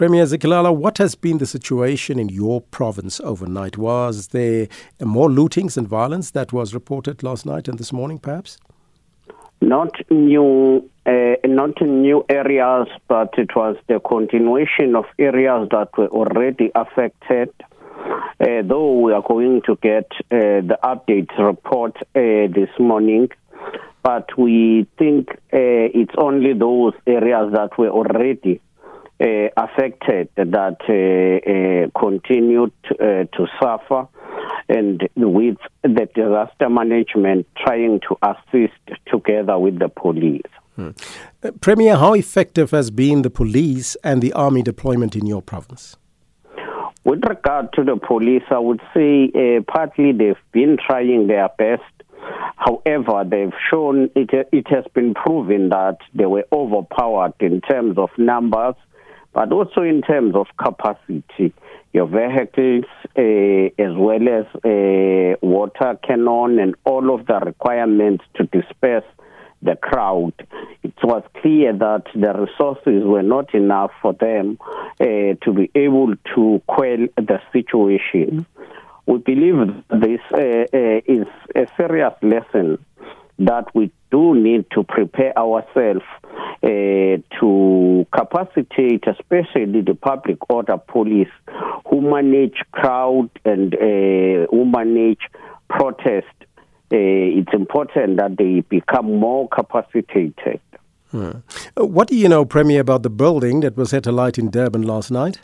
Premier Zikalala, what has been the situation in your province overnight? Was there more lootings and violence that was reported last night and this morning, perhaps? Not new, uh, not new areas, but it was the continuation of areas that were already affected. Uh, though we are going to get uh, the update report uh, this morning, but we think uh, it's only those areas that were already affected that uh, uh, continued uh, to suffer, and with the disaster management trying to assist together with the police. Hmm. Uh, Premier, how effective has been the police and the army deployment in your province? With regard to the police, I would say uh, partly they've been trying their best. However, they've shown it, it has been proven that they were overpowered in terms of numbers but also in terms of capacity. Your vehicles, uh, as well as uh, water cannon, and all of the requirements to disperse the crowd. It was clear that the resources were not enough for them uh, to be able to quell the situation. We believe this is a serious lesson that we do need to prepare ourselves uh, to capacitate, especially the public order police, who manage crowd and uh, who manage protest. Uh, it's important that they become more capacitated. Hmm. What do you know, Premier, about the building that was set alight in Durban last night?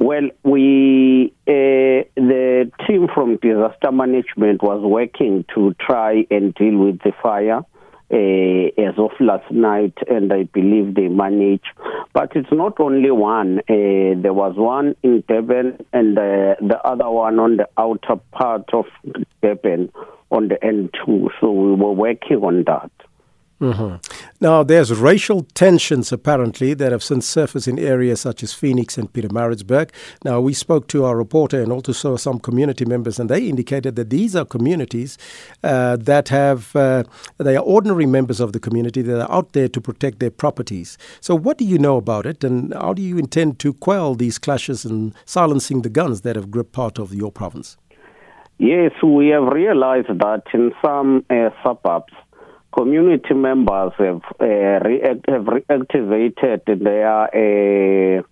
Well, we uh, the team from disaster management was working to try and deal with the fire. Uh, as of last night, and I believe they managed. But it's not only one. Uh, there was one in Durban, and uh, the other one on the outer part of Durban on the N2. So we were working on that. Mm-hmm. Now, there's racial tensions apparently that have since surfaced in areas such as Phoenix and Pietermaritzburg. Now, we spoke to our reporter and also some community members, and they indicated that these are communities uh, that have, uh, they are ordinary members of the community that are out there to protect their properties. So, what do you know about it, and how do you intend to quell these clashes and silencing the guns that have gripped part of your province? Yes, we have realized that in some uh, suburbs, community members have uh, react, have reactivated their uh,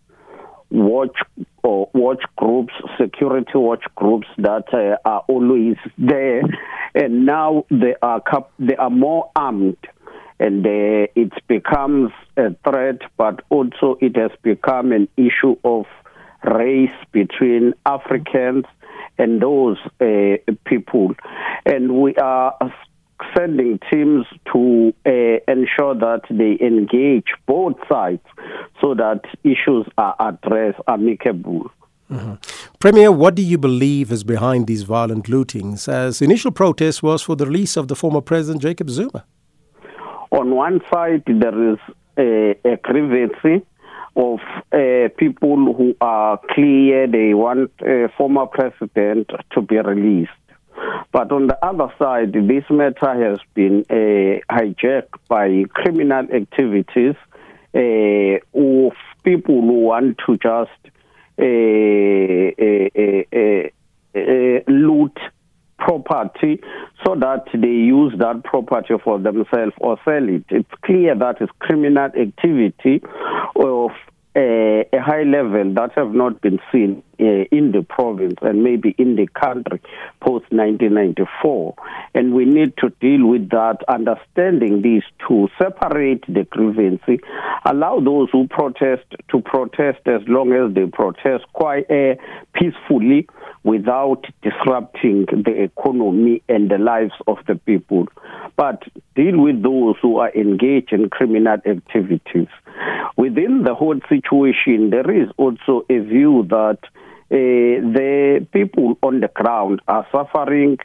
watch or watch groups, security watch groups that uh, are always there, and now they are they are more armed, and uh, it becomes a threat, but also it has become an issue of race between Africans and those uh, people, and we are sending teams ensure that they engage both sides so that issues are addressed amicably. Mm-hmm. Premier, what do you believe is behind these violent lootings? As initial protest was for the release of the former president Jacob Zuma. On one side, there is a, a grievance of uh, people who are clear they want a former president to be released. But on the other side, this matter has been uh, hijacked by criminal activities uh, of people who want to just uh, loot property so that they use that property for themselves or sell it. It's clear that it's criminal activity of a, a high level that have not been seen uh, in the province and maybe in the country post 1994. And we need to deal with that, understanding these two, separate the grievance, allow those who protest to protest as long as they protest quite uh, peacefully without disrupting the economy and the lives of the people. But deal with those who are engaged in criminal activities. Within the whole situation, there is also a view that uh, the people on the ground are suffering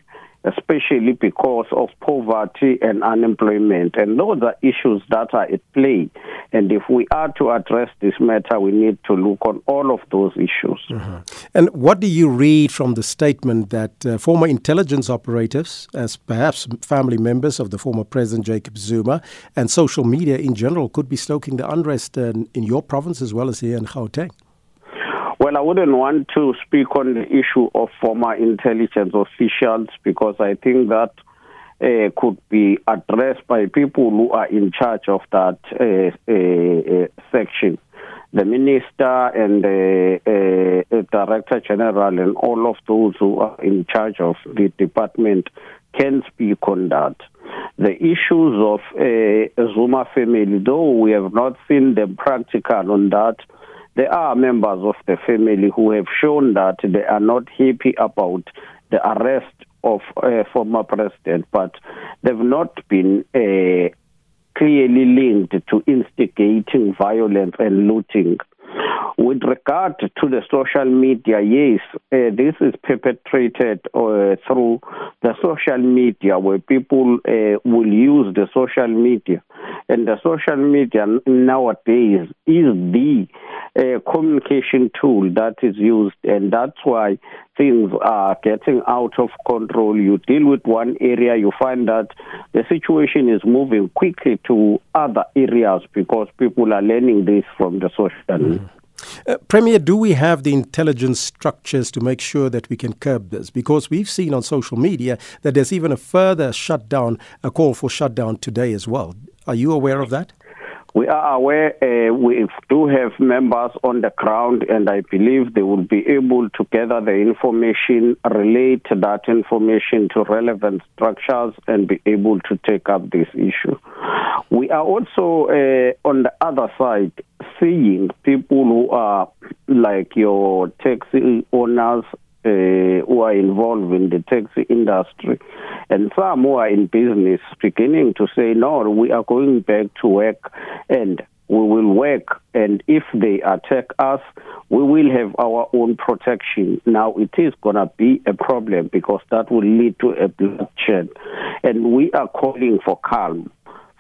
especially because of poverty and unemployment. And those are issues that are at play. And if we are to address this matter, we need to look on all of those issues. Mm-hmm. And what do you read from the statement that uh, former intelligence operatives, as perhaps family members of the former President Jacob Zuma, and social media in general could be stoking the unrest uh, in your province as well as here in Gauteng? Well, I wouldn't want to speak on the issue of former intelligence officials because I think that uh, could be addressed by people who are in charge of that uh, uh, uh section. The minister and the uh, director general and all of those who are in charge of the department can speak on that. The issues of uh, Zuma family, though we have not seen them practical on that, there are members of the family who have shown that they are not happy about the arrest of a former president, but they've not been uh, clearly linked to instigating violence and looting. With regard to the social media, yes, uh, this is perpetrated uh, through the social media where people uh, will use the social media. And the social media nowadays is the uh, communication tool that is used, and that's why things are getting out of control. You deal with one area, you find that the situation is moving quickly to other areas because people are learning this from the social. Mm. Uh, Premier, do we have the intelligence structures to make sure that we can curb this? Because we've seen on social media that there's even a further shutdown, a call for shutdown today as well. Are you aware of that? We are aware uh, we do have members on the ground, and I believe they will be able to gather the information, relate that information to relevant structures, and be able to take up this issue. We are also uh, on the other side seeing people who are like your taxi owners uh, who are involved in the taxi industry and some who are in business beginning to say, no, we are going back to work and we will work. And if they attack us, we will have our own protection. Now, it is going to be a problem because that will lead to a bloodshed. And we are calling for calm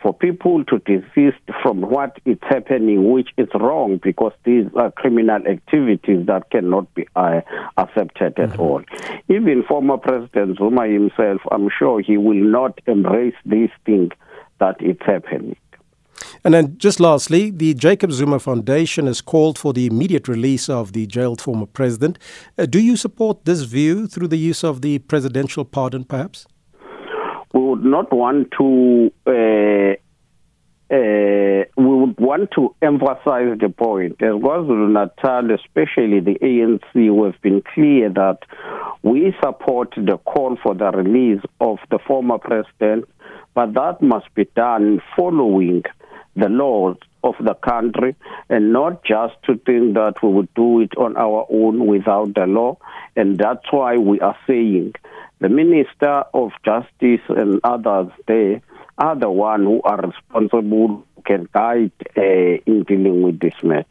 for people to desist from what is happening, which is wrong because these are criminal activities that cannot be uh, accepted mm-hmm. at all. Even former President Zuma himself, I'm sure he will not embrace these things that it's happening. And then, just lastly, the Jacob Zuma Foundation has called for the immediate release of the jailed former president. Uh, do you support this view through the use of the presidential pardon, perhaps? We would not want to uh, uh, we would want to emphasize the point. As KwaZulu Natal, especially the ANC, we have been clear that we support the call for the release of the former president, but that must be done following the laws of the country and not just to think that we would do it on our own without the law. And that's why we are saying the Minister of Justice and others there are the one who are responsible, can guide uh, in dealing with this matter.